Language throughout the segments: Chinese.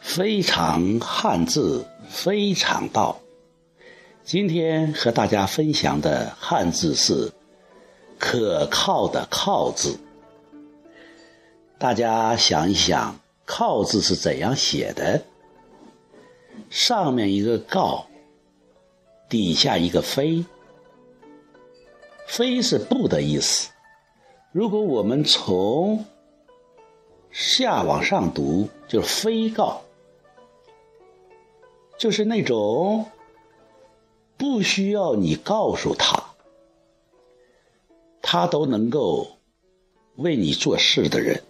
非常汉字，非常道。今天和大家分享的汉字是“可靠”的“靠”字。大家想一想，“靠”字是怎样写的？上面一个“告”，底下一个“非”。非是不的意思。如果我们从下往上读，就是“非告”。就是那种不需要你告诉他，他都能够为你做事的人。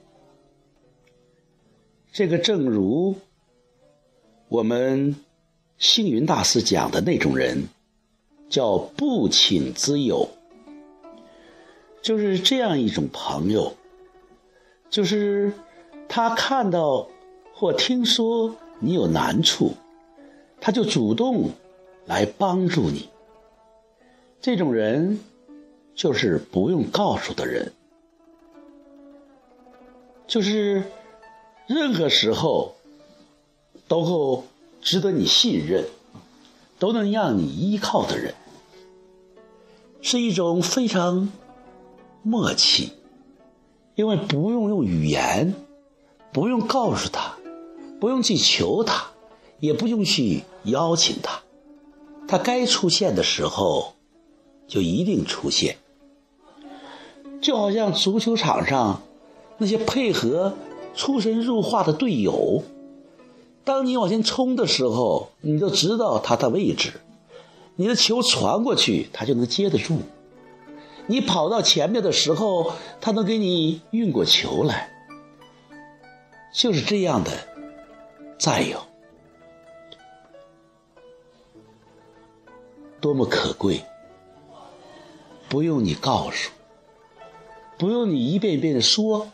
这个正如我们星云大师讲的那种人，叫不请之友，就是这样一种朋友，就是他看到或听说你有难处。他就主动来帮助你，这种人就是不用告诉的人，就是任何时候都够值得你信任，都能让你依靠的人，是一种非常默契，因为不用用语言，不用告诉他，不用去求他。也不用去邀请他，他该出现的时候就一定出现。就好像足球场上那些配合出神入化的队友，当你往前冲的时候，你就知道他的位置，你的球传过去，他就能接得住；你跑到前面的时候，他能给你运过球来。就是这样的战友。多么可贵！不用你告诉，不用你一遍一遍的说，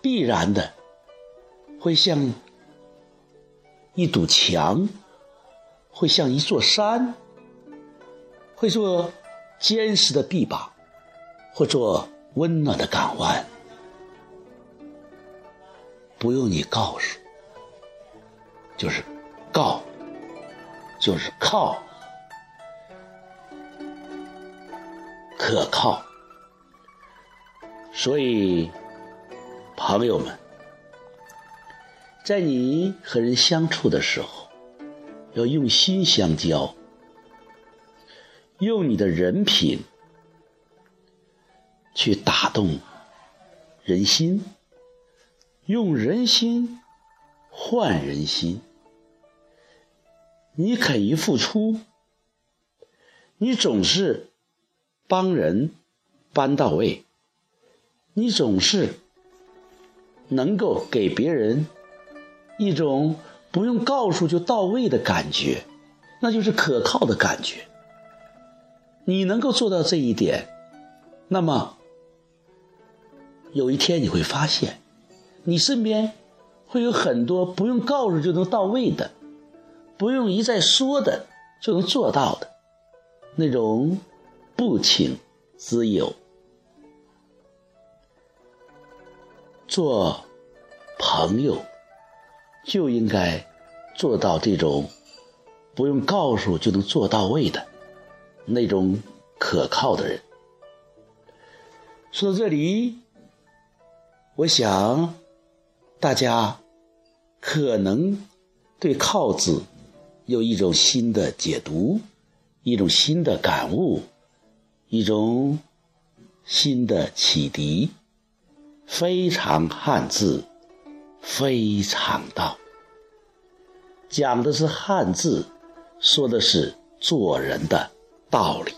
必然的会像一堵墙，会像一座山，会做坚实的臂膀，或做温暖的港湾。不用你告诉，就是告，就是靠。可靠，所以朋友们，在你和人相处的时候，要用心相交，用你的人品去打动人心，用人心换人心。你肯于付出，你总是。帮人，帮到位，你总是能够给别人一种不用告诉就到位的感觉，那就是可靠的感觉。你能够做到这一点，那么有一天你会发现，你身边会有很多不用告诉就能到位的，不用一再说的就能做到的那种。不请自友，做朋友就应该做到这种不用告诉就能做到位的那种可靠的人。说到这里，我想大家可能对“靠”字有一种新的解读，一种新的感悟。一种新的启迪，非常汉字，非常道，讲的是汉字，说的是做人的道理。